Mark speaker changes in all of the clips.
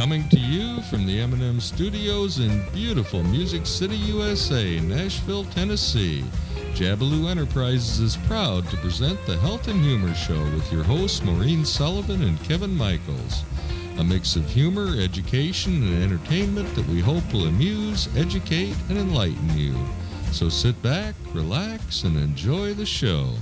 Speaker 1: Coming to you from the M&M Studios in beautiful Music City, USA, Nashville, Tennessee. Jabaloo Enterprises is proud to present the Health and Humor Show with your hosts Maureen Sullivan and Kevin Michaels. A mix of humor, education, and entertainment that we hope will amuse, educate, and enlighten you. So sit back, relax, and enjoy the show.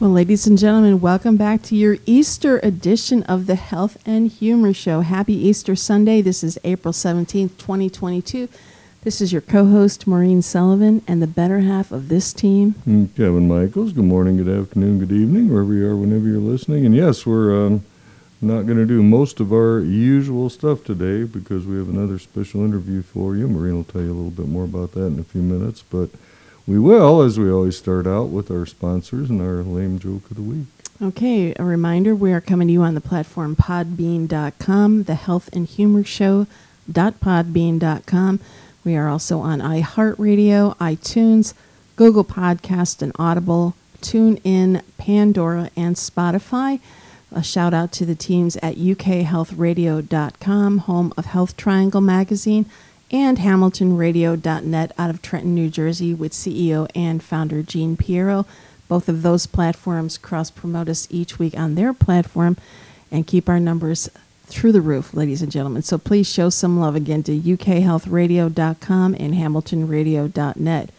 Speaker 2: Well, ladies and gentlemen, welcome back to your Easter edition of the Health and Humor Show. Happy Easter Sunday. This is April 17th, 2022. This is your co host, Maureen Sullivan, and the better half of this team.
Speaker 3: Mm, Kevin Michaels. Good morning, good afternoon, good evening, wherever you are, whenever you're listening. And yes, we're um, not going to do most of our usual stuff today because we have another special interview for you. Maureen will tell you a little bit more about that in a few minutes. But we will, as we always start out, with our sponsors and our lame joke of the week.
Speaker 2: Okay, a reminder we are coming to you on the platform podbean.com, the health and humor show.podbean.com. We are also on iHeartRadio, iTunes, Google Podcast, and Audible, TuneIn, Pandora, and Spotify. A shout out to the teams at ukhealthradio.com, home of Health Triangle magazine, and hamiltonradio.net out of Trenton, New Jersey, with CEO and founder Gene Piero. Both of those platforms cross promote us each week on their platform and keep our numbers through the roof, ladies and gentlemen. So please show some love again to ukhealthradio.com and hamiltonradio.net.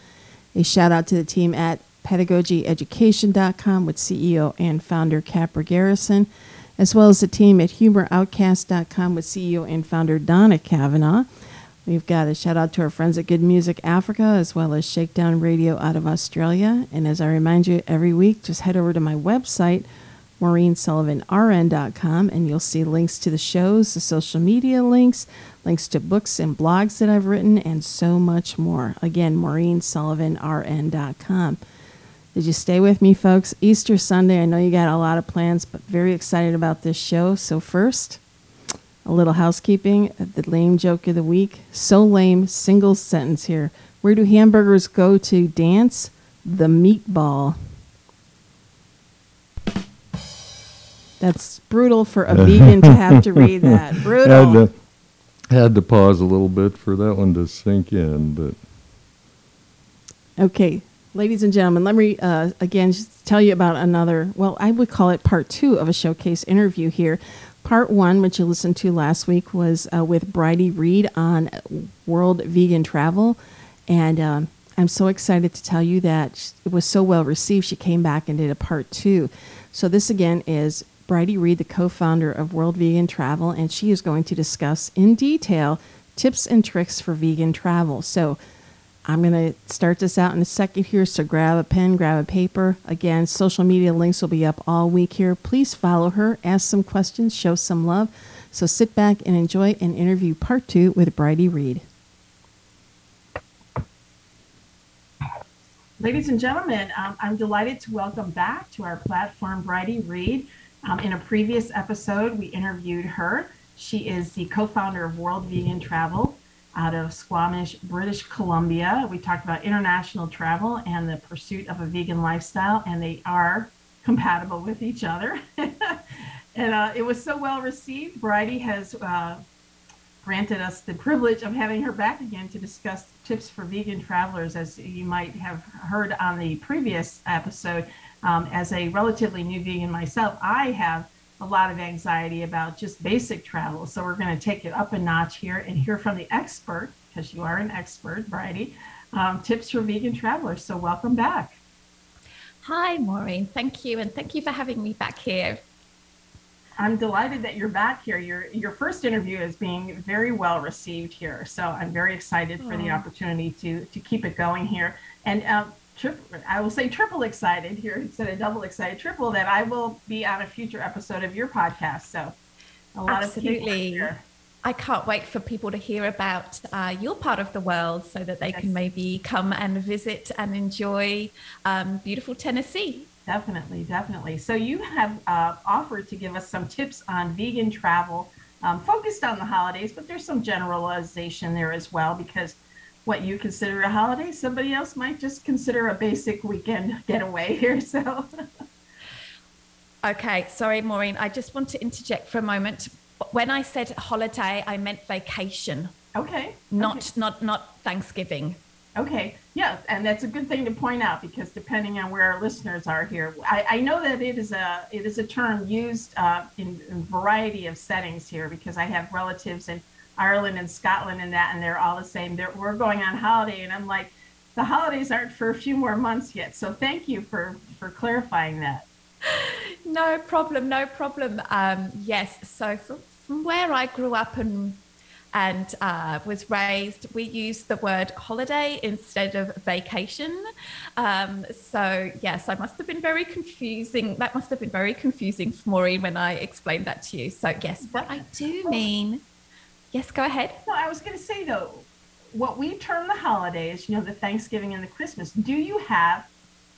Speaker 2: A shout out to the team at pedagogyeducation.com with CEO and founder Capra Garrison, as well as the team at humoroutcast.com with CEO and founder Donna Cavanagh. We've got a shout out to our friends at Good Music Africa, as well as Shakedown Radio out of Australia. And as I remind you every week, just head over to my website, MaureenSullivanRN.com, and you'll see links to the shows, the social media links, links to books and blogs that I've written, and so much more. Again, MaureenSullivanRN.com. Did you stay with me, folks? Easter Sunday, I know you got a lot of plans, but very excited about this show. So, first, a little housekeeping. The lame joke of the week. So lame, single sentence here. Where do hamburgers go to dance? The meatball. That's brutal for a vegan to have to read that. Brutal.
Speaker 3: Had to, had to pause a little bit for that one to sink in, but
Speaker 2: Okay, ladies and gentlemen, let me uh, again just tell you about another, well, I would call it part two of a showcase interview here. Part one, which you listened to last week, was uh, with Brighde Reed on world vegan travel. And um, I'm so excited to tell you that it was so well received, she came back and did a part two. So, this again is Brighde Reed, the co founder of World Vegan Travel, and she is going to discuss in detail tips and tricks for vegan travel. So, I'm going to start this out in a second here, so grab a pen, grab a paper. Again, social media links will be up all week here. Please follow her, ask some questions, show some love. So sit back and enjoy an interview part two with Brighde Reed. Ladies and gentlemen, um, I'm delighted to welcome back to our platform Brighde Reed. Um, in a previous episode, we interviewed her. She is the co founder of World Vegan Travel out of Squamish, British Columbia. We talked about international travel and the pursuit of a vegan lifestyle, and they are compatible with each other. and uh, it was so well received. Brighde has uh, granted us the privilege of having her back again to discuss tips for vegan travelers, as you might have heard on the previous episode. Um, as a relatively new vegan myself, I have a lot of anxiety about just basic travel. So we're going to take it up a notch here and hear from the expert, because you are an expert, Brighde, um, tips for vegan travelers. So welcome back.
Speaker 4: Hi, Maureen. Thank you. And thank you for having me back here.
Speaker 2: I'm delighted that you're back here. Your your first interview is being very well received here, so I'm very excited for the opportunity to to keep it going here. And um, triple, I will say triple excited here instead of double excited, triple that I will be on a future episode of your podcast. So
Speaker 4: a lot Absolutely. of I can't wait for people to hear about uh, your part of the world so that they yes. can maybe come and visit and enjoy um, beautiful Tennessee.
Speaker 2: Definitely, definitely. So you have uh, offered to give us some tips on vegan travel um, focused on the holidays, but there's some generalization there as well because what you consider a holiday, somebody else might just consider a basic weekend getaway here. So,
Speaker 4: okay, sorry, Maureen. I just want to interject for a moment. when I said holiday, I meant vacation.
Speaker 5: Okay.
Speaker 4: Not
Speaker 5: okay.
Speaker 4: not not Thanksgiving.
Speaker 5: Okay, yeah, and that's a good thing to point out because depending on where our listeners are here, I, I know that it is a it is a term used uh, in, in, a variety of settings here because I have relatives in Ireland and Scotland and that, and they're all the same. They're, we're going on holiday, and I'm like, the holidays aren't for a few more months yet. So thank you for for clarifying that.
Speaker 4: No problem, no problem. Um, yes, so from, from where I grew up and and uh, was raised, we use the word holiday instead of vacation. Um, so, yes, I must have been very confusing. That must have been very confusing for Maureen when I explained that to you. So, yes, what I do mean, yes, go ahead.
Speaker 5: No, I was going to say though, what we term the holidays, you know, the Thanksgiving and the Christmas, do you have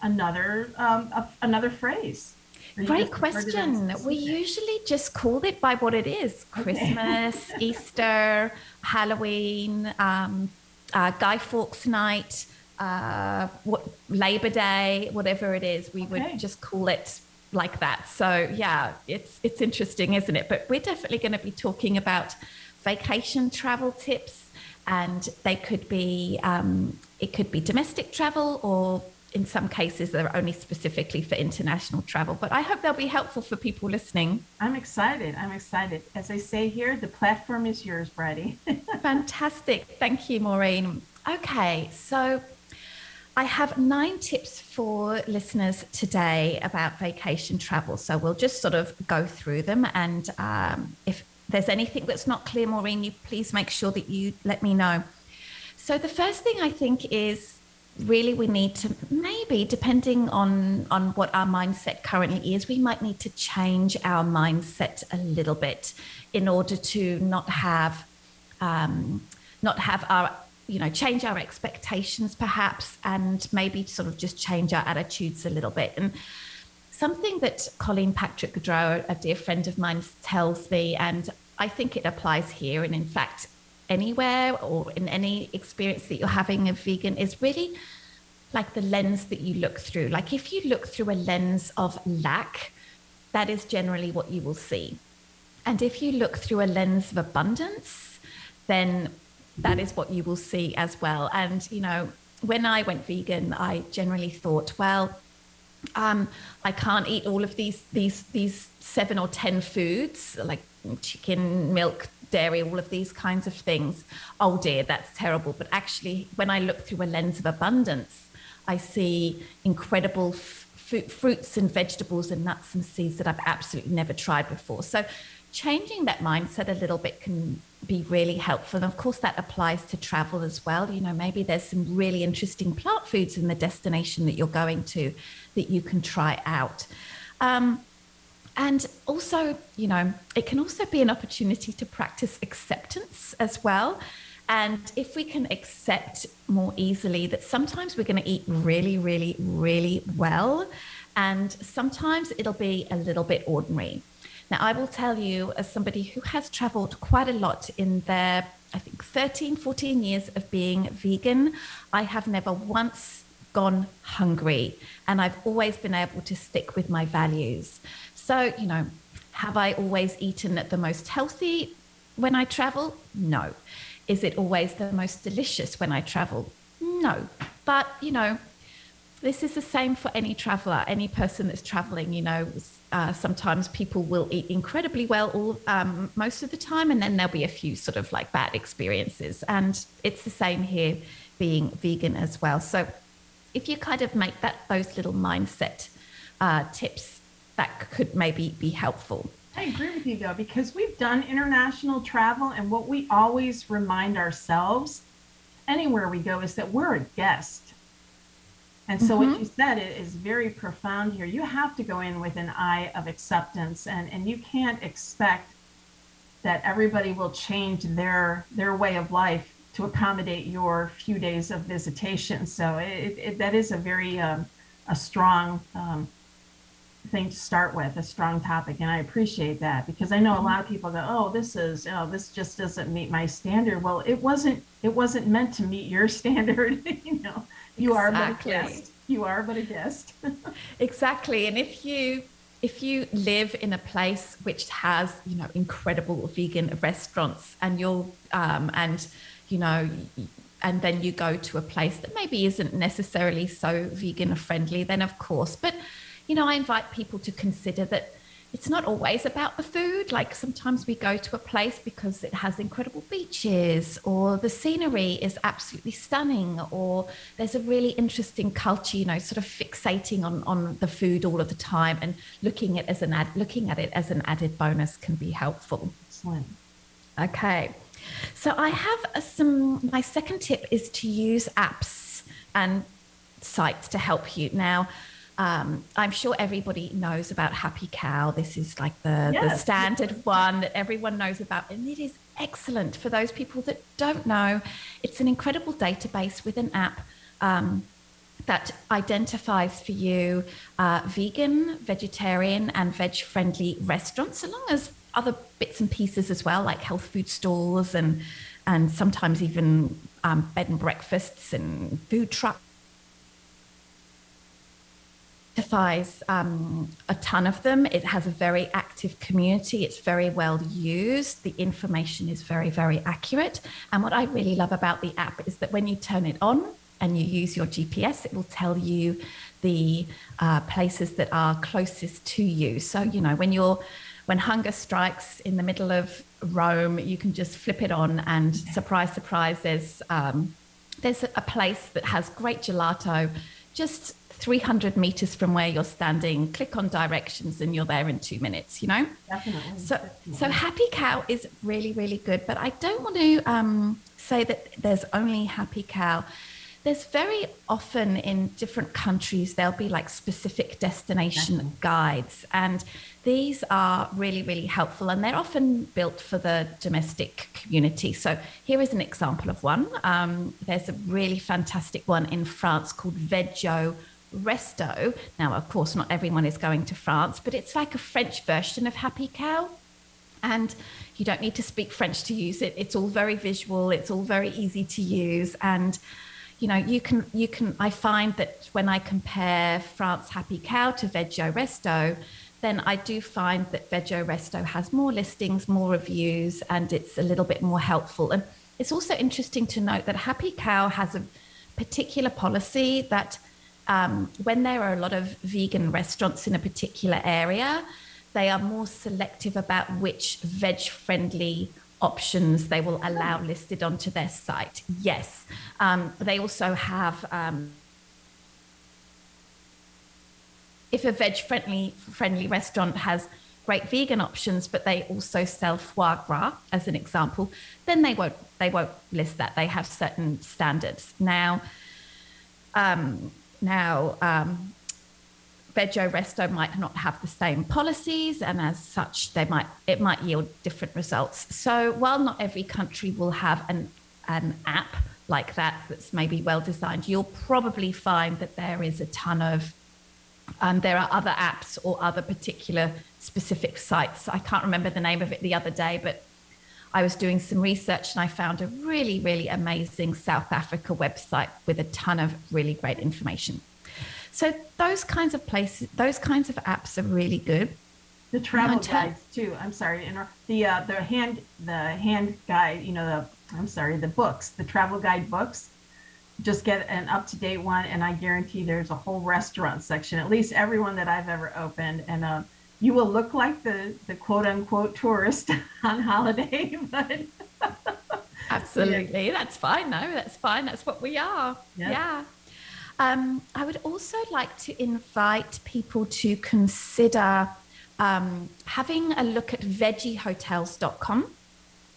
Speaker 5: another um, a, another phrase?
Speaker 4: Great question. We usually just call it by what it is Christmas, okay. Easter, Halloween, um, uh, Guy Fawkes Night, uh, what, Labor Day, whatever it is. We okay. would just call it like that. So, yeah, it's, it's interesting, isn't it? But we're definitely going to be talking about vacation travel tips. And they could be, um, it could be domestic travel or in some cases they're only specifically for international travel but i hope they'll be helpful for people listening
Speaker 5: i'm excited i'm excited as i say here the platform is yours Brighde
Speaker 4: fantastic thank you maureen okay so I have nine tips for listeners today about vacation travel. So we'll just sort of go through them. And um, if there's anything that's not clear, Maureen, you please make sure that you let me know. So the first thing I think is really we need to maybe depending on on what our mindset currently is we might need to change our mindset a little bit in order to not have um, not have our you know change our expectations perhaps and maybe sort of just change our attitudes a little bit and something that Colleen Patrick-Goudreau a dear friend of mine tells me and i think it applies here and in fact anywhere or in any experience that you're having of vegan is really like the lens that you look through. Like if you look through a lens of lack, that is generally what you will see. And if you look through a lens of abundance, then that is what you will see as well. And, you know, when I went vegan, I generally thought, well, um, I can't eat all of these these these seven or ten foods like chicken, milk, dairy, all of these kinds of things. Oh dear, that's terrible. But actually, when I look through a lens of abundance, I see incredible f- fruits and vegetables and nuts and seeds that I've absolutely never tried before. So, changing that mindset a little bit can be really helpful. And of course, that applies to travel as well. You know, maybe there's some really interesting plant foods in the destination that you're going to that you can try out. Um, and also, you know, it can also be an opportunity to practice acceptance as well. And if we can accept more easily that sometimes we're going to eat really, really, really well, and sometimes it'll be a little bit ordinary. Now, I will tell you, as somebody who has traveled quite a lot in their, I think, 13, 14 years of being vegan, I have never once gone hungry. And I've always been able to stick with my values. So, you know, have I always eaten at the most healthy when I travel? No. Is it always the most delicious when I travel? No. But, you know, this is the same for any traveler, any person that's traveling. You know, uh, sometimes people will eat incredibly well all um, most of the time, and then there'll be a few sort of like bad experiences. And it's the same here, being vegan as well. So, if you kind of make that those little mindset uh, tips, that could maybe be helpful.
Speaker 5: I agree with you though, because we've done international travel, and what we always remind ourselves anywhere we go is that we're a guest. And so mm-hmm. what you said is very profound here. You have to go in with an eye of acceptance, and, and you can't expect that everybody will change their their way of life to accommodate your few days of visitation. So it, it, that is a very um, a strong um, thing to start with, a strong topic, and I appreciate that because I know a lot of people go, "Oh, this is, oh, this just doesn't meet my standard." Well, it wasn't. It wasn't meant to meet your standard. you know, you exactly. are but a guest. You are but a guest.
Speaker 4: exactly, and if you if you live in a place which has you know incredible vegan restaurants and you're um, and you know and then you go to a place that maybe isn't necessarily so vegan friendly then of course but you know i invite people to consider that it's not always about the food. Like sometimes we go to a place because it has incredible beaches, or the scenery is absolutely stunning, or there's a really interesting culture. You know, sort of fixating on on the food all of the time and looking at as an ad, looking at it as an added bonus can be helpful.
Speaker 5: Excellent.
Speaker 4: Okay, so I have a, some. My second tip is to use apps and sites to help you now. Um, I'm sure everybody knows about Happy Cow. This is like the, yes. the standard one that everyone knows about, and it is excellent for those people that don't know. It's an incredible database with an app um, that identifies for you uh, vegan, vegetarian, and veg friendly restaurants, along as other bits and pieces as well, like health food stores and and sometimes even um, bed and breakfasts and food trucks identifies um, a ton of them. It has a very active community. It's very well used. The information is very, very accurate. And what I really love about the app is that when you turn it on and you use your GPS, it will tell you the uh, places that are closest to you. So, you know, when you're when hunger strikes in the middle of Rome, you can just flip it on, and surprise, surprise, there's um, there's a place that has great gelato just 300 meters from where you're standing, click on directions and you're there in two minutes, you know?
Speaker 5: Definitely.
Speaker 4: So,
Speaker 5: definitely.
Speaker 4: so Happy Cow is really, really good. But I don't want to um, say that there's only Happy Cow. There's very often in different countries, there'll be like specific destination definitely. guides. And these are really, really helpful and they're often built for the domestic community. So here is an example of one. Um, there's a really fantastic one in France called Veggie Resto. Now, of course, not everyone is going to France, but it's like a French version of Happy Cow. And you don't need to speak French to use it. It's all very visual, it's all very easy to use. And you know, you can you can I find that when I compare France Happy Cow to Vegoresto, then I do find that Vegoresto has more listings, more reviews, and it's a little bit more helpful. And it's also interesting to note that Happy Cow has a particular policy that um, when there are a lot of vegan restaurants in a particular area, they are more selective about which veg friendly options they will allow listed onto their site. Yes. Um, they also have. Um, if a veg friendly friendly restaurant has great vegan options, but they also sell foie gras as an example, then they won't they won't list that. They have certain standards. Now, um, now, um, Vegoresto might not have the same policies, and as such, they might it might yield different results. So, while not every country will have an an app like that that's maybe well designed, you'll probably find that there is a ton of um, there are other apps or other particular specific sites. I can't remember the name of it the other day, but I was doing some research and I found a really, really amazing South Africa website with a ton of really great information. So those kinds of places, those kinds of apps are really good.
Speaker 5: The travel guides too. I'm sorry, the uh, the hand the hand guide. You know the I'm sorry the books, the travel guide books. Just get an up to date one, and I guarantee there's a whole restaurant section. At least every one that I've ever opened, and uh, you will look like the the quote unquote tourist on holiday, but
Speaker 4: absolutely, yeah. that's fine. No, that's fine. That's what we are. Yep. Yeah. Um, I would also like to invite people to consider um, having a look at veggiehotels.com.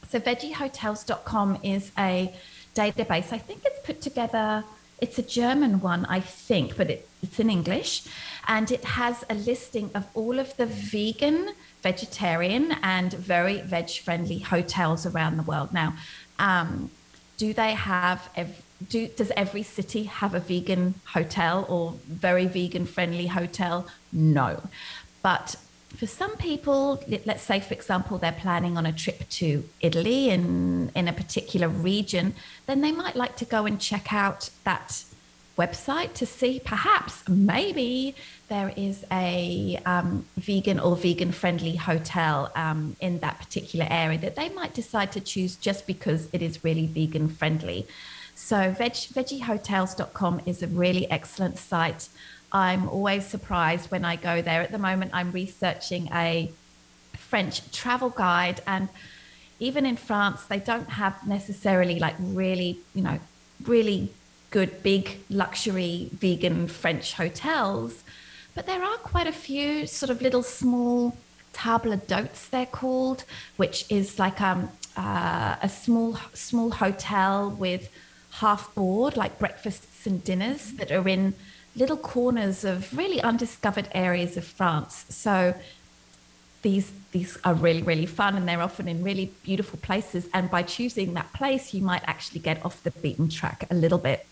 Speaker 4: So, veggiehotels.com is a database. I think it's put together, it's a German one, I think, but it, it's in English and it has a listing of all of the vegan, vegetarian, and very veg friendly hotels around the world. Now, um, do they have do, does every city have a vegan hotel or very vegan friendly hotel? No. But for some people, let's say, for example, they're planning on a trip to Italy in, in a particular region, then they might like to go and check out that website to see perhaps maybe there is a um, vegan or vegan friendly hotel um, in that particular area that they might decide to choose just because it is really vegan friendly. So veg, veggiehotels.com is a really excellent site. I'm always surprised when I go there. At the moment, I'm researching a French travel guide and even in France, they don't have necessarily like really, you know, really good big luxury vegan French hotels, but there are quite a few sort of little small table d'hôtes they're called, which is like um, uh, a small small hotel with half board like breakfasts and dinners that are in little corners of really undiscovered areas of France. So these these are really really fun and they're often in really beautiful places. And by choosing that place you might actually get off the beaten track a little bit.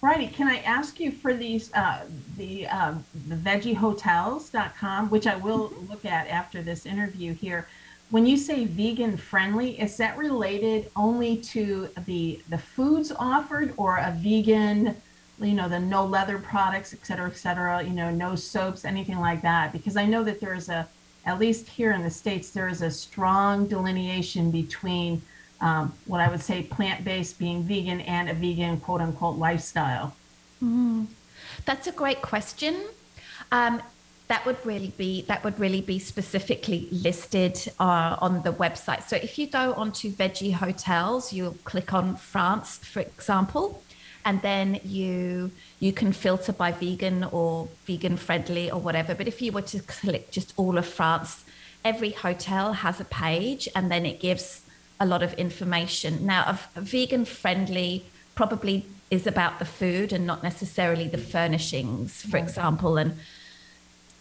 Speaker 5: Righty can i ask you for these uh, the um, the veggiehotels.com which i will look at after this interview here when you say vegan friendly is that related only to the the foods offered or a vegan you know the no leather products et cetera et cetera you know no soaps anything like that because i know that there's a at least here in the States, there is a strong delineation between um, what I would say plant based being vegan and a vegan quote unquote lifestyle.
Speaker 4: Mm. That's a great question. Um, that would really be that would really be specifically listed uh, on the website. So if you go onto Veggie Hotels, you'll click on France, for example, and then you you can filter by vegan or vegan friendly or whatever. But if you were to click just all of france every hotel has a page and then it gives a lot of information. Now a, a vegan friendly probably is about the food and not necessarily the furnishings for example. And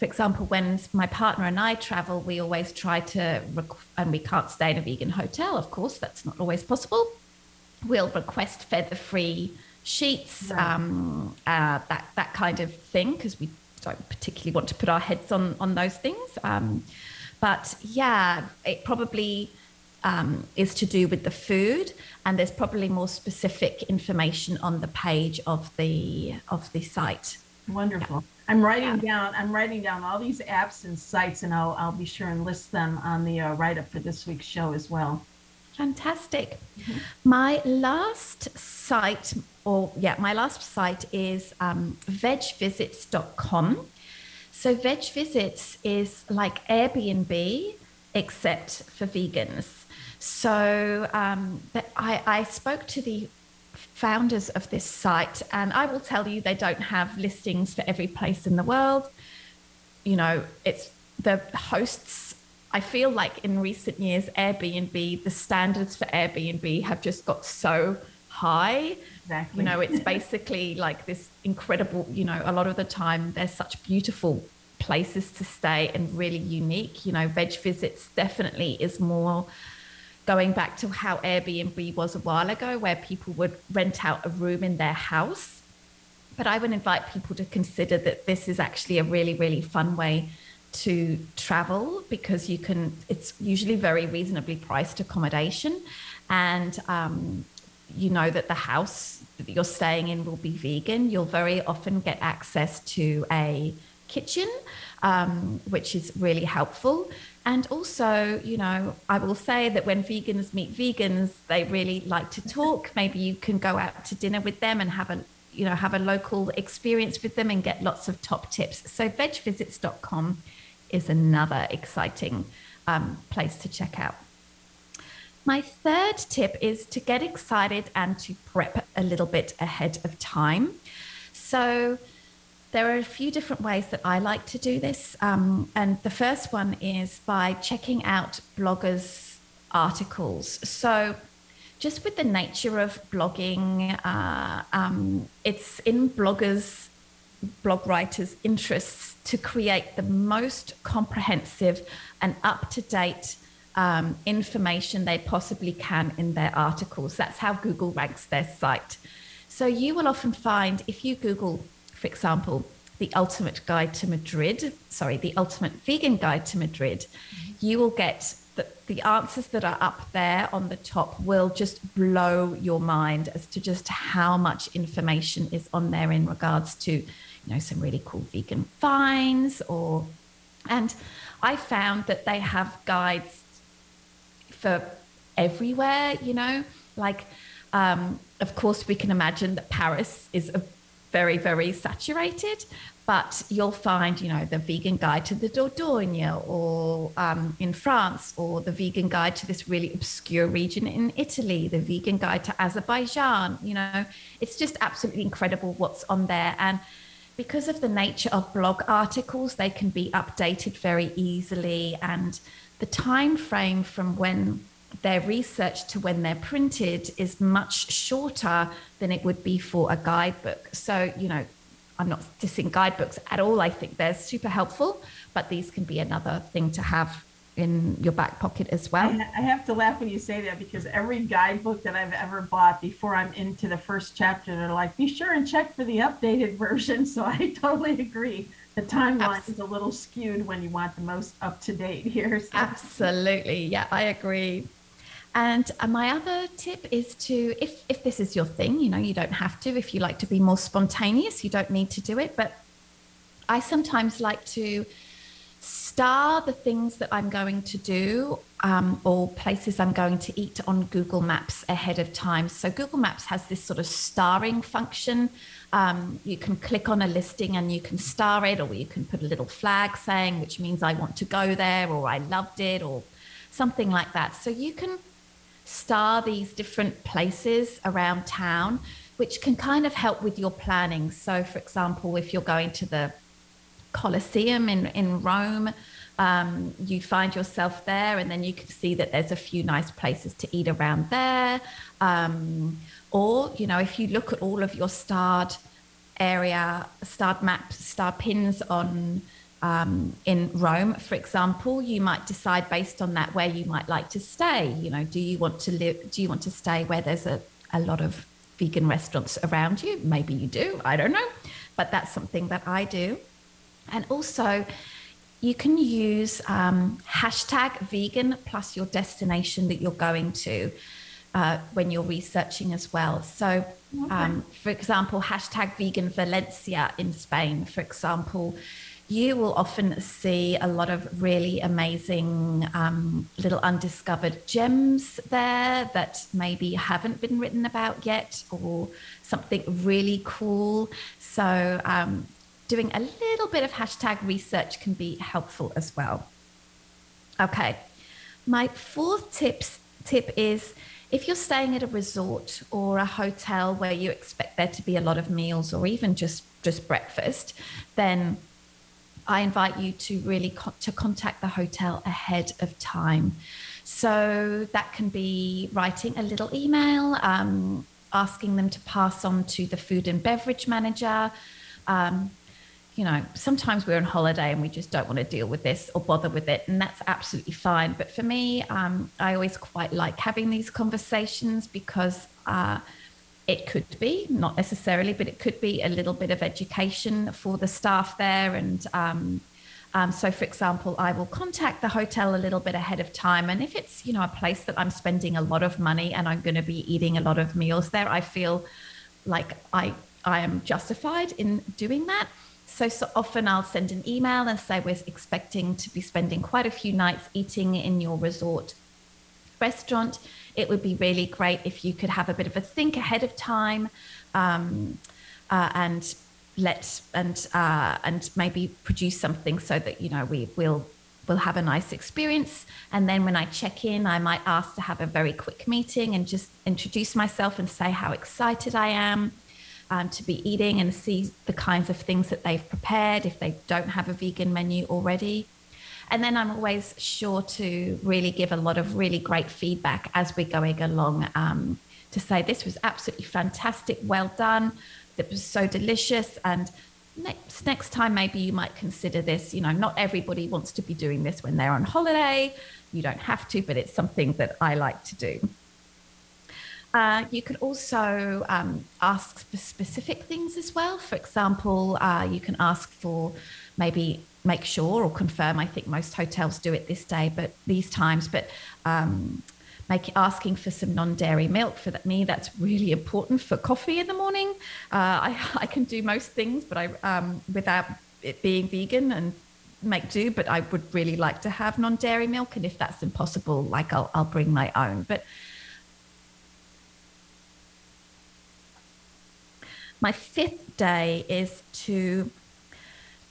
Speaker 4: for example, when my partner and I travel, we always try to, rec- and we can't stay in a vegan hotel, of course, that's not always possible. We'll request feather free sheets, right. um, uh, that that kind of thing, because we don't particularly want to put our heads on on those things. Um, but yeah, it probably um, is to do with the food, and there's probably more specific information on the page of the of the site.
Speaker 5: Wonderful. I'm writing down. I'm writing down all these apps and sites, and I'll I'll be sure and list them on the uh, write up for this week's show as well.
Speaker 4: Fantastic. Mm-hmm. My last site, or yeah, my last site is um, vegvisits.com. So, VegVisits is like Airbnb, except for vegans. So, um, I, I spoke to the founders of this site, and I will tell you they don't have listings for every place in the world. You know, it's the hosts I feel like in recent years, Airbnb, the standards for Airbnb have just got so high. Exactly. You know, it's basically like this incredible, you know, a lot of the time there's such beautiful places to stay and really unique. You know, Veg Visits definitely is more going back to how Airbnb was a while ago, where people would rent out a room in their house. But I would invite people to consider that this is actually a really, really fun way to travel because you can it's usually very reasonably priced accommodation. And um, you know that the house that you're staying in will be vegan. You'll very often get access to a kitchen um, which is really helpful and also you know i will say that when vegans meet vegans they really like to talk maybe you can go out to dinner with them and have a you know have a local experience with them and get lots of top tips so vegvisits.com is another exciting um, place to check out. My third tip is to get excited and to prep a little bit ahead of time. So, there are a few different ways that I like to do this. Um, and the first one is by checking out bloggers' articles. So, just with the nature of blogging, uh, um, it's in bloggers' blog writers' interests to create the most comprehensive and up to date um, information they possibly can in their articles. That's how Google ranks their site. So you will often find if you Google, for example, the ultimate guide to Madrid, sorry, the ultimate vegan guide to Madrid, mm-hmm. you will get the, the answers that are up there on the top will just blow your mind as to just how much information is on there in regards to, you know, some really cool vegan finds or, and I found that they have guides for everywhere, you know, like, um, of course, we can imagine that Paris is a very, very saturated, but you'll find, you know, the vegan guide to the Dordogne or um, in France, or the vegan guide to this really obscure region in Italy, the vegan guide to Azerbaijan. You know, it's just absolutely incredible what's on there. And because of the nature of blog articles, they can be updated very easily. And the time frame from when they're researched to when they're printed is much shorter than it would be for a guidebook. So, you know, I'm not dissing guidebooks at all. I think they're super helpful, but these can be another thing to have in your back pocket as well.
Speaker 5: I have to laugh when you say that because every guidebook that I've ever bought before I'm into the first chapter, they're like, be sure and check for the updated version. So I totally agree. The timeline is a little skewed when you want the most up to date here. So.
Speaker 4: Absolutely. Yeah, I agree. And uh, my other tip is to, if, if this is your thing, you know, you don't have to. If you like to be more spontaneous, you don't need to do it. But I sometimes like to star the things that I'm going to do um, or places I'm going to eat on Google Maps ahead of time. So Google Maps has this sort of starring function. Um, you can click on a listing and you can star it, or you can put a little flag saying, which means I want to go there, or I loved it, or something like that. So you can star these different places around town, which can kind of help with your planning. So, for example, if you're going to the Colosseum in, in Rome, um, you find yourself there, and then you can see that there's a few nice places to eat around there. Um, or, you know, if you look at all of your starred area, starred maps, star pins on um, in Rome, for example, you might decide based on that where you might like to stay. You know, do you want to live? Do you want to stay where there's a, a lot of vegan restaurants around you? Maybe you do. I don't know, but that's something that I do. And also, you can use um, hashtag vegan plus your destination that you're going to uh, when you're researching as well. So, um, for example, hashtag vegan Valencia in Spain, for example you will often see a lot of really amazing um, little undiscovered gems there that maybe haven't been written about yet or something really cool. So, um, doing a little bit of hashtag research can be helpful as well. Okay, my fourth tips, tip is if you're staying at a resort or a hotel where you expect there to be a lot of meals or even just, just breakfast, then I invite you to really co- to contact the hotel ahead of time. So that can be writing a little email, um, asking them to pass on to the food and beverage manager. Um, you know, sometimes we're on holiday and we just don't want to deal with this or bother with it, and that's absolutely fine. But for me, um, I always quite like having these conversations because. Uh, it could be, not necessarily, but it could be a little bit of education for the staff there. And um, um, so, for example, I will contact the hotel a little bit ahead of time. And if it's, you know, a place that I'm spending a lot of money and I'm going to be eating a lot of meals there, I feel like I, I am justified in doing that. So, so often I'll send an email and say we're expecting to be spending quite a few nights eating in your resort restaurant it would be really great if you could have a bit of a think ahead of time um, uh, and let's and uh, and maybe produce something so that you know we will will have a nice experience. And then when i check in i might ask to have a very quick meeting and just introduce myself and say how excited i am um, to be eating and see the kinds of things that they've prepared if they don't have a vegan menu already and then I'm always sure to really give a lot of really great feedback as we're going along um, to say this was absolutely fantastic, well done, that was so delicious. And next, next time, maybe you might consider this. You know, not everybody wants to be doing this when they're on holiday. You don't have to, but it's something that I like to do. Uh, you can also um, ask for specific things as well. For example, uh, you can ask for maybe make sure or confirm. I think most hotels do it this day, but these times, but um, make asking for some non-dairy milk for me. That's really important for coffee in the morning. Uh, I, I can do most things, but I um, without it being vegan and make do. But I would really like to have non-dairy milk, and if that's impossible, like I'll I'll bring my own. But my fifth day is to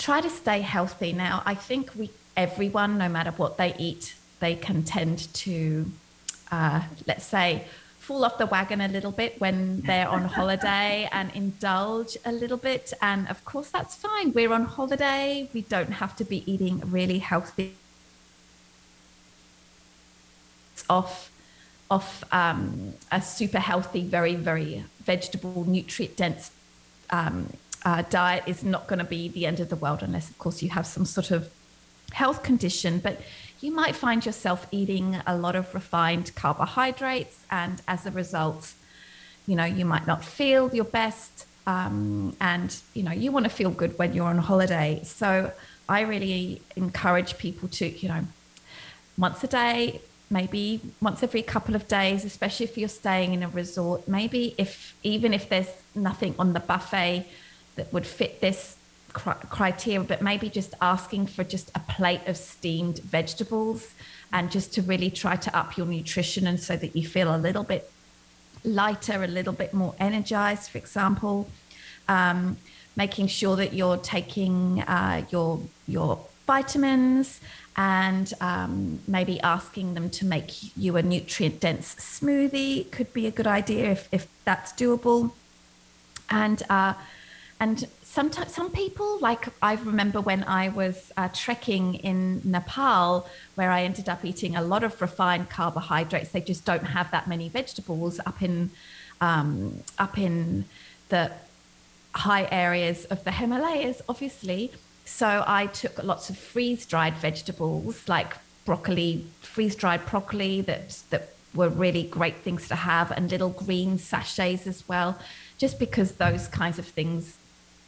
Speaker 4: try to stay healthy. Now, I think we everyone, no matter what they eat, they can tend to, uh, let's say, fall off the wagon a little bit when they're on holiday and indulge a little bit. And of course, that's fine. We're on holiday. We don't have to be eating really healthy off off um, a super healthy, very very vegetable, nutrient dense um, uh, diet is not going to be the end of the world unless, of course, you have some sort of health condition. But you might find yourself eating a lot of refined carbohydrates, and as a result, you know, you might not feel your best. Um, and, you know, you want to feel good when you're on holiday. So I really encourage people to, you know, once a day, maybe once every couple of days, especially if you're staying in a resort, maybe if even if there's nothing on the buffet that would fit this criteria, but maybe just asking for just a plate of steamed vegetables and just to really try to up your nutrition and so that you feel a little bit lighter, a little bit more energized, for example. Um, making sure that you're taking uh, your your vitamins and um, maybe asking them to make you a nutrient dense smoothie could be a good idea if, if that's doable and uh, and sometimes some people like I remember when I was uh, trekking in Nepal, where I ended up eating a lot of refined carbohydrates. They just don't have that many vegetables up in um, up in the high areas of the Himalayas, obviously. So I took lots of freeze dried vegetables like broccoli, freeze dried broccoli that that were really great things to have, and little green sachets as well, just because those kinds of things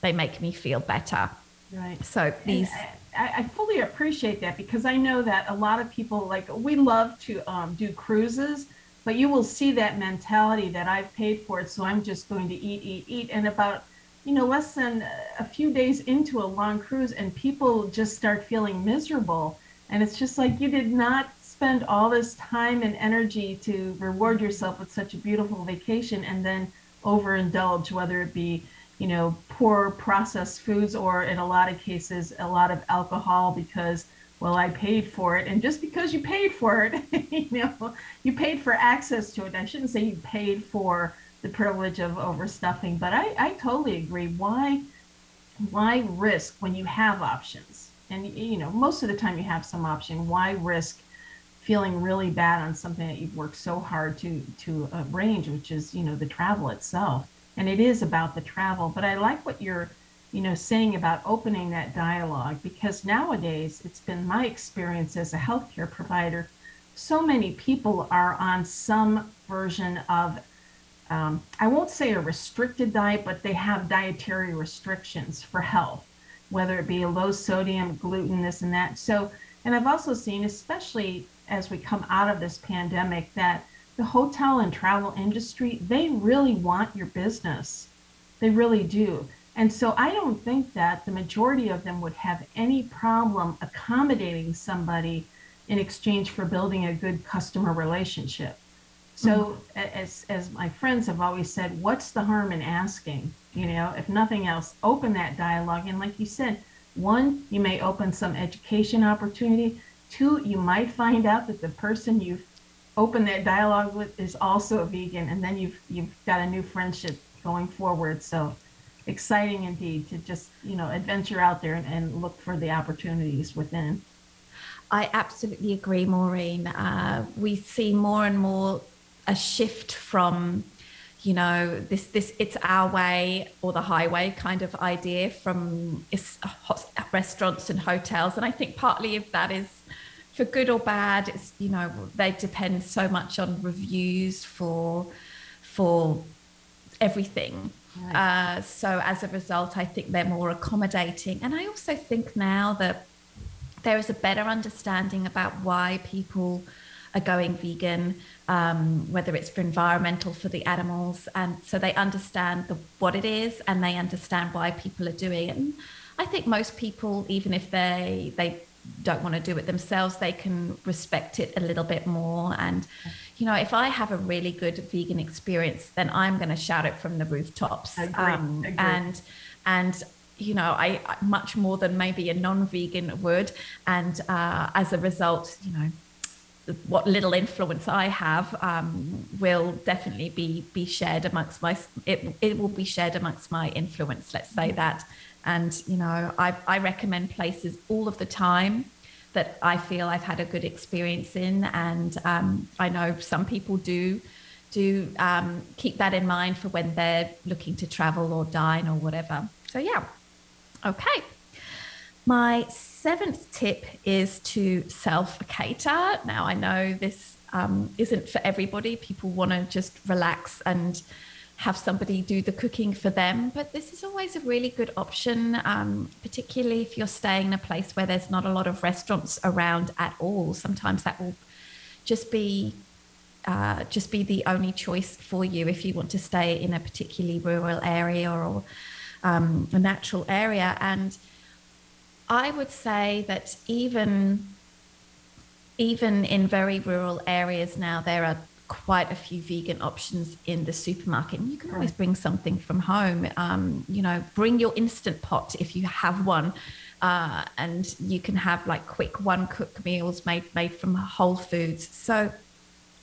Speaker 4: they make me feel better.
Speaker 2: Right.
Speaker 4: So these.
Speaker 2: I, I, fully appreciate that because I know that a lot of people like we love to um, do cruises, but you will see that mentality that I've paid for it, so I'm just going to eat, eat, eat, and about you know less than a few days into a long cruise, and people just start feeling miserable, and it's just like you did not spend all this time and energy to reward yourself with such a beautiful vacation, and then overindulge, whether it be you know, poor processed foods or in a lot of cases, a lot of alcohol because, well, I paid for it. And just because you paid for it, you know, you paid for access to it. I shouldn't say you paid for the privilege of overstuffing, but I, I totally agree. Why, why risk when you have options? And, you know, most of the time you have some option. Why risk feeling really bad on something that you've worked so hard to, to arrange, which is, you know, the travel itself? And it is about the travel. But I like what you're, you know, saying about opening that dialogue because nowadays it's been my experience as a healthcare provider. So many people are on some version of, um, I won't say a restricted diet, but they have dietary restrictions for health, whether it be a low sodium, gluten, this and that. So, and I've also seen, especially as we come out of this pandemic, that the hotel and travel industry, they really want your business. They really do. And so I don't think that the majority of them would have any problem accommodating somebody in exchange for building a good customer relationship. So mm-hmm. as as my friends have always said, what's the harm in asking? You know, if nothing else, open that dialogue. And like you said, one, you may open some education opportunity. Two, you might find out that the person you've open that dialogue with is also a vegan, and then you've you've got a new friendship going forward. So exciting indeed to just you know adventure out there and, and look for the opportunities within.
Speaker 4: I absolutely agree, Maureen. Uh, we see more and more a shift from you know this this it's our way or the highway kind of idea from restaurants and hotels and i think partly of that is for good or bad, it's you know they depend so much on reviews for for everything. Right. Uh, so as a result, I think they're more accommodating, and I also think now that there is a better understanding about why people are going vegan, um, whether it's for environmental, for the animals, and so they understand the, what it is and they understand why people are doing it. And I think most people, even if they they don't want to do it themselves, they can respect it a little bit more. And you know, if I have a really good vegan experience, then I'm going to shout it from the rooftops.
Speaker 5: Um,
Speaker 4: and and you know, I much more than maybe a non-vegan would. And uh, as a result, you know, what little influence I have um, will definitely be be shared amongst my it, it will be shared amongst my influence let's say mm-hmm. that and you know I, I recommend places all of the time that I feel I've had a good experience in and um, I know some people do do um, keep that in mind for when they're looking to travel or dine or whatever so yeah okay my seventh tip is to self cater. Now, I know this um, isn't for everybody. People want to just relax and have somebody do the cooking for them, but this is always a really good option, um, particularly if you're staying in a place where there's not a lot of restaurants around at all. Sometimes that will just be uh, just be the only choice for you if you want to stay in a particularly rural area or um, a natural area. And I would say that even even in very rural areas now, there are quite a few vegan options in the supermarket. And you can always bring something from home. Um, you know, bring your instant pot if you have one. Uh, and you can have like quick one cook meals made made from whole foods. So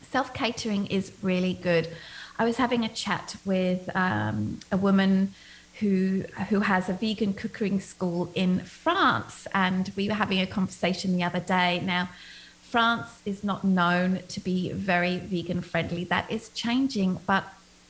Speaker 4: self catering is really good. I was having a chat with um, a woman who who has a vegan cooking school in France, and we were having a conversation the other day. Now, France is not known to be very vegan friendly. That is changing, but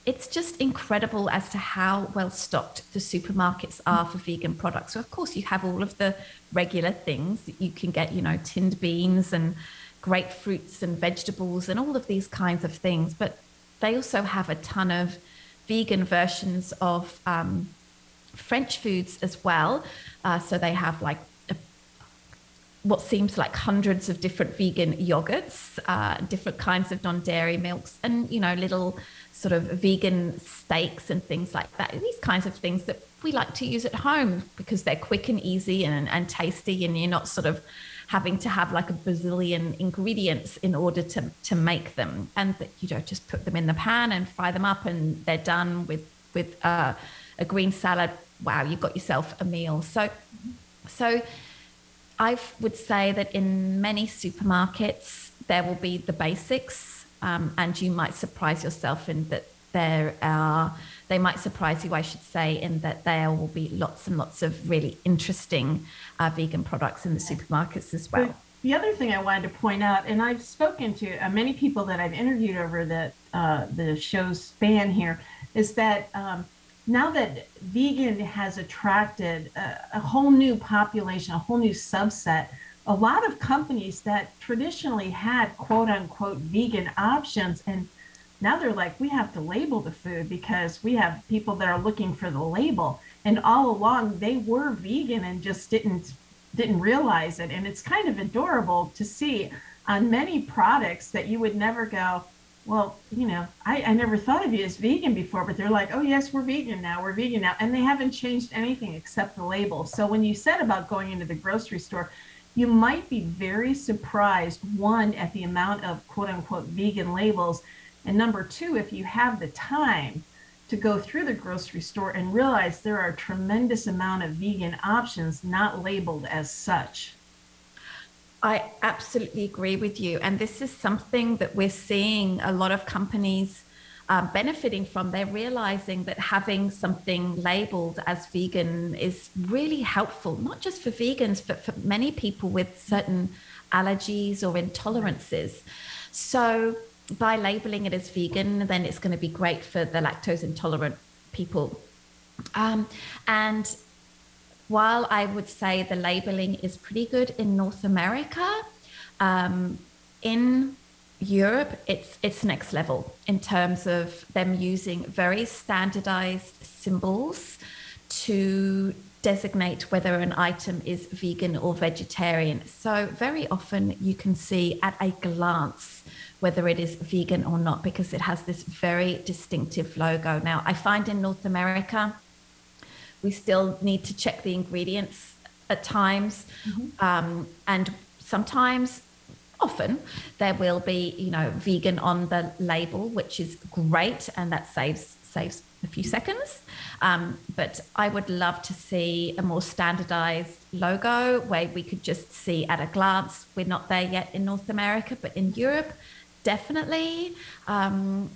Speaker 4: it's just incredible as to how well stocked the supermarkets are for vegan products. So, of course, you have all of the regular things that you can get, you know, tinned beans and grapefruits and vegetables and all of these kinds of things. But they also have a ton of vegan versions of um, French foods as well. Uh, so they have like what seems like hundreds of different vegan yogurts, uh, different kinds of non-dairy milks, and you know little sort of vegan steaks and things like that. These kinds of things that we like to use at home because they're quick and easy and, and tasty, and you're not sort of having to have like a bazillion ingredients in order to to make them, and that you don't just put them in the pan and fry them up, and they're done with with uh, a green salad, wow, you've got yourself a meal. So, so I would say that in many supermarkets there will be the basics, um, and you might surprise yourself in that there are. They might surprise you, I should say, in that there will be lots and lots of really interesting uh, vegan products in the supermarkets as well.
Speaker 5: the other thing I wanted to point out, and I've spoken to uh, many people that I've interviewed over the uh, the show's span here, is that um, now that vegan has attracted a, a, whole new population, a whole new subset, a lot of companies that traditionally had quote unquote vegan options and now they're like, we have to label the food because we have people that are looking for the label. And all along they were vegan and just didn't didn't realize it. And it's kind of adorable to see on many products that you would never go, well, you know, I, I never thought of you as vegan before, but they're like, oh, yes, we're vegan now. We're vegan now. And they haven't changed anything except the label. So when you said about going into the grocery store, you might be very surprised, one, at the amount of quote unquote vegan labels. And number two, if you have the time to go through the grocery store and realize there are a tremendous amount of vegan options not labeled as such.
Speaker 4: I absolutely agree with you. And this is something that we're seeing a lot of companies um, benefiting from. They're realizing that having something labeled as vegan is really helpful, not just for vegans, but for many people with certain allergies or intolerances. So, by labeling it as vegan, then it's going to be great for the lactose intolerant people. Um, and while I would say the labeling is pretty good in North America, um, in Europe, it's it's next level in terms of them using very standardized symbols to designate whether an item is vegan or vegetarian. So, very often you can see at a glance whether it is vegan or not because it has this very distinctive logo. Now, I find in North America, we still need to check the ingredients at times. Mm-hmm. Um, and sometimes, often, there will be, you know, vegan on the label, which is great and that saves saves a few seconds. Um, but I would love to see a more standardized logo where we could just see at a glance. We're not there yet in North America, but in Europe, definitely. Um,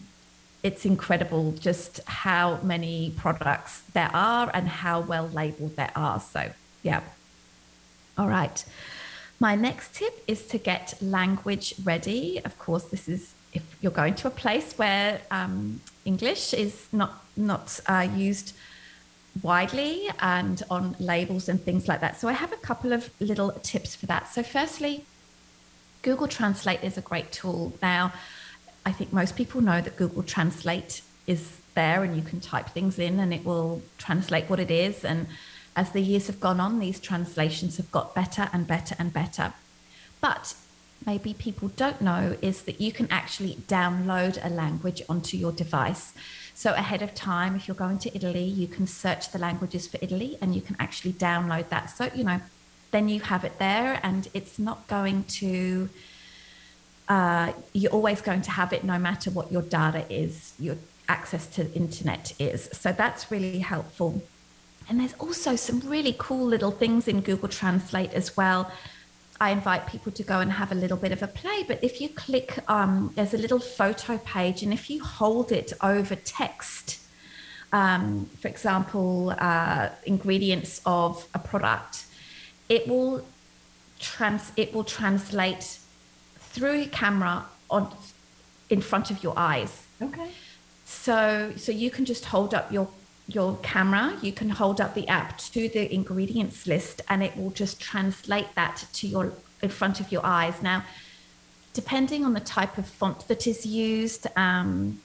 Speaker 4: it's incredible just how many products there are and how well labeled there are. So, yeah. All right. My next tip is to get language ready. Of course, this is if you're going to a place where um, English is not not uh, used widely and on labels and things like that. So I have a couple of little tips for that. So firstly, Google Translate is a great tool. Now, I think most people know that Google Translate is there and you can type things in and it will translate what it is. And as the years have gone on, these translations have got better and better and better. But maybe people don't know is that you can actually download a language onto your device. So, ahead of time, if you're going to Italy, you can search the languages for Italy and you can actually download that. So, you know, then you have it there and it's not going to, uh, you're always going to have it no matter what your data is, your access to the internet is. So, that's really helpful. And there's also some really cool little things in Google Translate as well I invite people to go and have a little bit of a play. But if you click, um, there's a little photo page, and if you hold it over text, um, for example, uh, ingredients of a product, it will trans it will translate through your camera on in front of your eyes.
Speaker 5: Okay.
Speaker 4: So so you can just hold up your your camera, you can hold up the app to the ingredients list and it will just translate that to your in front of your eyes. Now, depending on the type of font that is used, um,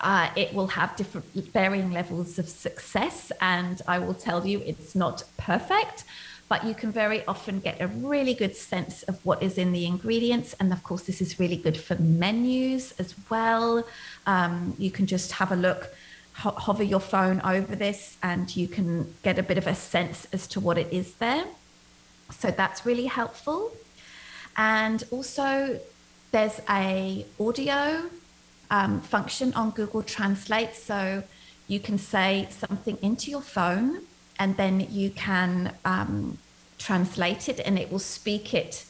Speaker 4: uh, it will have different varying levels of success. And I will tell you, it's not perfect, but you can very often get a really good sense of what is in the ingredients. And of course, this is really good for menus as well. Um, you can just have a look ho- hover your phone over this and you can get a bit of a sense as to what it is there. So that's really helpful. And also, there's a audio um, function on Google Translate, so you can say something into your phone, and then you can um, translate it, and it will speak it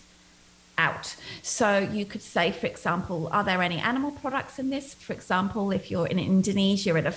Speaker 4: out. So you could say, for example, are there any animal products in this? For example, if you're in Indonesia at a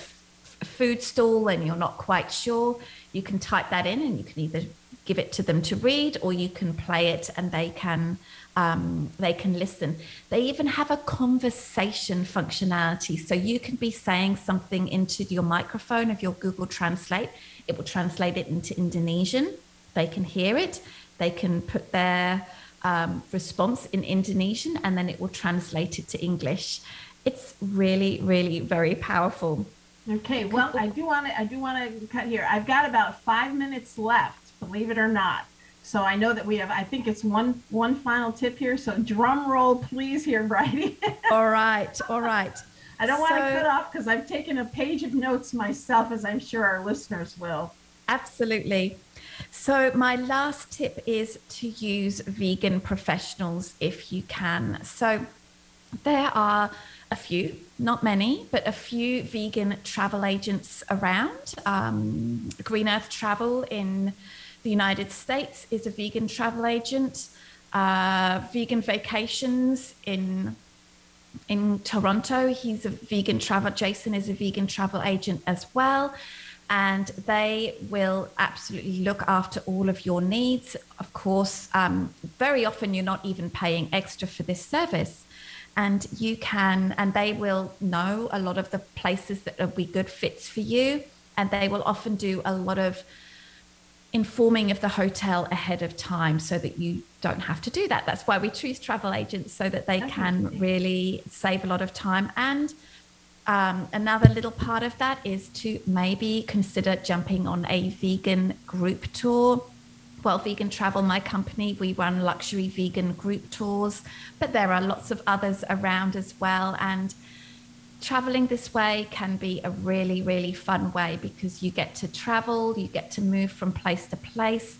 Speaker 4: food stall and you're not quite sure, you can type that in and you can either give it to them to read or you can play it and they can um, they can listen. They even have a conversation functionality. So you can be saying something into your microphone of your Google Translate. It will translate it into Indonesian. They can hear it. They can put their um, response in Indonesian and then it will translate it to English. It's really, really very powerful.
Speaker 5: Okay, well, I do want to I do want to cut here. I've got about five minutes left, believe it or not. So I know that we have. I think it's one one final tip here. So drum roll, please, here, Brighde.
Speaker 4: all right, all right.
Speaker 5: I don't so, want to cut off because I've taken a page of notes myself, as I'm sure our listeners will.
Speaker 4: Absolutely. So my last tip is to use vegan professionals if you can. So there are a few, not many, but a few vegan travel agents around. Um, Green Earth Travel in the United States is a vegan travel agent. Uh, vegan Vacations in in Toronto, he's a vegan travel. Jason is a vegan travel agent as well. And they will absolutely look after all of your needs. Of course, um, very often you're not even paying extra for this service and you can and they will know a lot of the places that will be good fits for you and they will often do a lot of informing of the hotel ahead of time so that you don't have to do that that's why we choose travel agents so that they can really save a lot of time and um, another little part of that is to maybe consider jumping on a vegan group tour. Well, Vegan Travel, my company, we run luxury vegan group tours, but there are lots of others around as well. And traveling this way can be a really, really fun way because you get to travel, you get to move from place to place,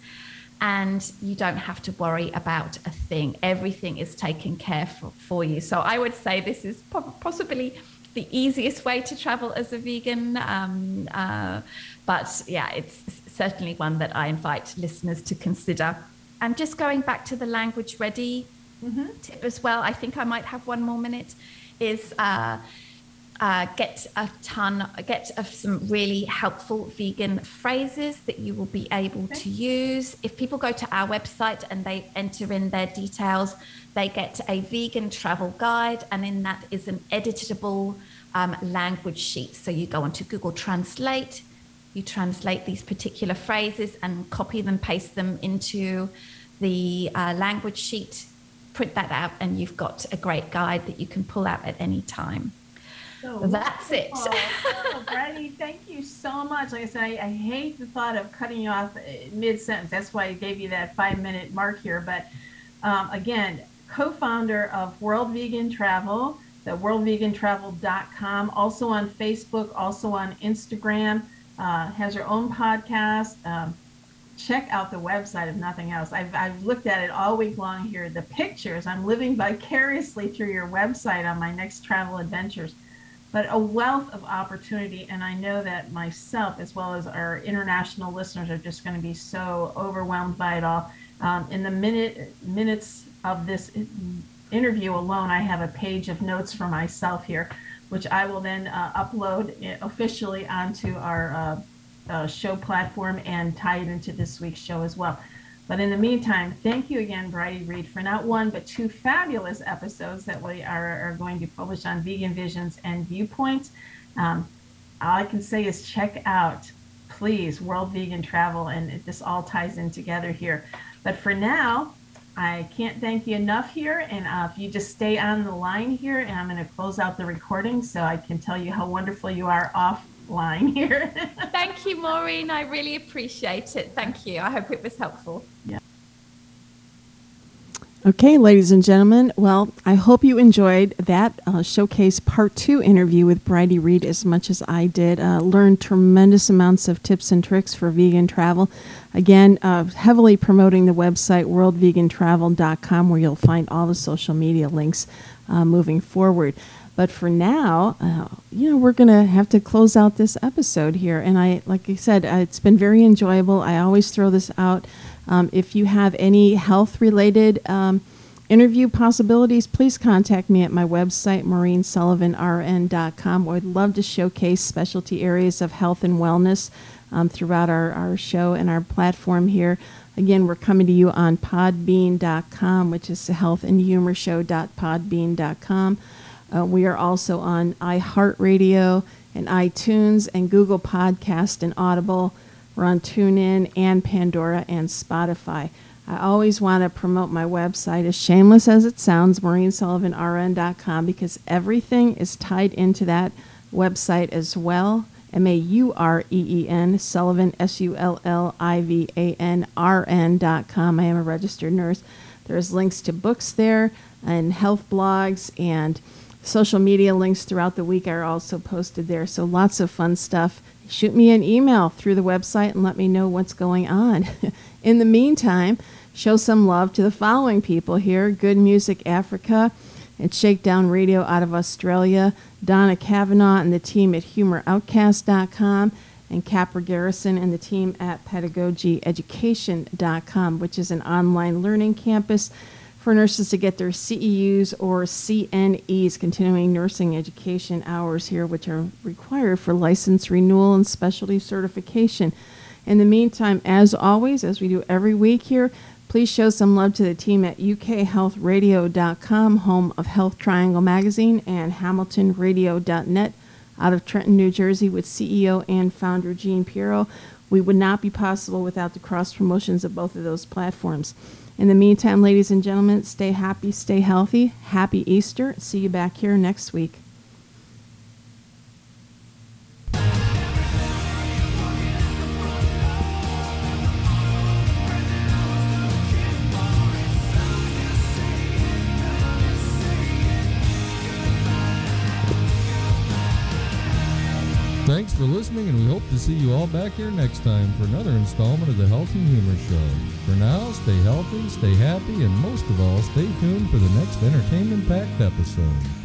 Speaker 4: and you don't have to worry about a thing. Everything is taken care for, for you. So I would say this is possibly the easiest way to travel as a vegan. Um, uh, but yeah, it's certainly one that I invite listeners to consider. And just going back to the language ready mm-hmm. tip as well, I think I might have one more minute, is uh, uh, get a ton, get some really helpful vegan phrases that you will be able to use. If people go to our website and they enter in their details, they get a vegan travel guide, and in that is an editable um, language sheet. So you go onto Google Translate, you translate these particular phrases and copy them, paste them into the uh, language sheet, print that out, and you've got a great guide that you can pull out at any time. So that's it.
Speaker 5: oh, Brady, thank you so much. Like I said, I, I hate the thought of cutting you off uh, mid sentence. That's why I gave you that five minute mark here. But um, again, co founder of World Vegan Travel, the worldvegantravel.com, also on Facebook, also on Instagram, uh, has her own podcast. Um, check out the website if nothing else. I've, I've looked at it all week long here. The pictures, I'm living vicariously through your website on my next travel adventures but a wealth of opportunity. And I know that myself, as well as our international listeners, are just going to be so overwhelmed by it all. Um, in the minute minutes of this interview alone, I have a page of notes for myself here, which I will then uh, upload officially onto our uh, uh, show platform and tie it into this week's show as well. But in the meantime, thank you again, Brighde Reed, for not one but two fabulous episodes that we are, are going to publish on vegan visions and viewpoints. Um, all I can say is check out, please, World Vegan Travel, and it, this all ties in together here. But for now, I can't thank you enough here. And uh, if you just stay on the line here, and I'm going to close out the recording so I can tell you how wonderful you are off line here.
Speaker 4: Thank you, Maureen. I really appreciate it. Thank you. I hope it was helpful.
Speaker 5: Yeah.
Speaker 2: Okay, ladies and gentlemen. Well, I hope you enjoyed that uh, showcase part two interview with Brighde Reed as much as I did. Uh, learned tremendous amounts of tips and tricks for vegan travel. Again, uh, heavily promoting the website worldvegantravel.com where you'll find all the social media links uh, moving forward. But for now, uh, you know, we're going to have to close out this episode here. And I, like I said, uh, it's been very enjoyable. I always throw this out. Um, if you have any health related um, interview possibilities, please contact me at my website, maureensullivanrn.com. I'd love to showcase specialty areas of health and wellness um, throughout our, our show and our platform here. Again, we're coming to you on podbean.com, which is healthandhumorshow.podbean.com. Uh, we are also on iHeartRadio and iTunes and Google Podcast and Audible. We're on TuneIn and Pandora and Spotify. I always want to promote my website, as shameless as it sounds, MaureenSullivanRN.com, because everything is tied into that website as well. M A U R E E N, Sullivan, S U L L I V A N R N.com. I am a registered nurse. There's links to books there and health blogs and Social media links throughout the week are also posted there. So lots of fun stuff. Shoot me an email through the website and let me know what's going on. In the meantime, show some love to the following people here Good Music Africa and Shakedown Radio out of Australia, Donna Cavanagh and the team at humoroutcast.com, and Capra Garrison and the team at pedagogyeducation.com, which is an online learning campus for nurses to get their CEUs or CNEs, continuing nursing education hours here, which are required for license renewal and specialty certification. In the meantime, as always, as we do every week here, please show some love to the team at ukhealthradio.com, home of Health Triangle Magazine, and hamiltonradio.net out of Trenton, New Jersey, with CEO and founder Jean Pirro. We would not be possible without the cross promotions of both of those platforms. In the meantime, ladies and gentlemen, stay happy, stay healthy. Happy Easter. See you back here next week.
Speaker 1: Thanks for listening, and we hope to see you all back here next time for another installment of the Health and Humor Show. For now, stay healthy, stay happy, and most of all, stay tuned for the next entertainment packed episode.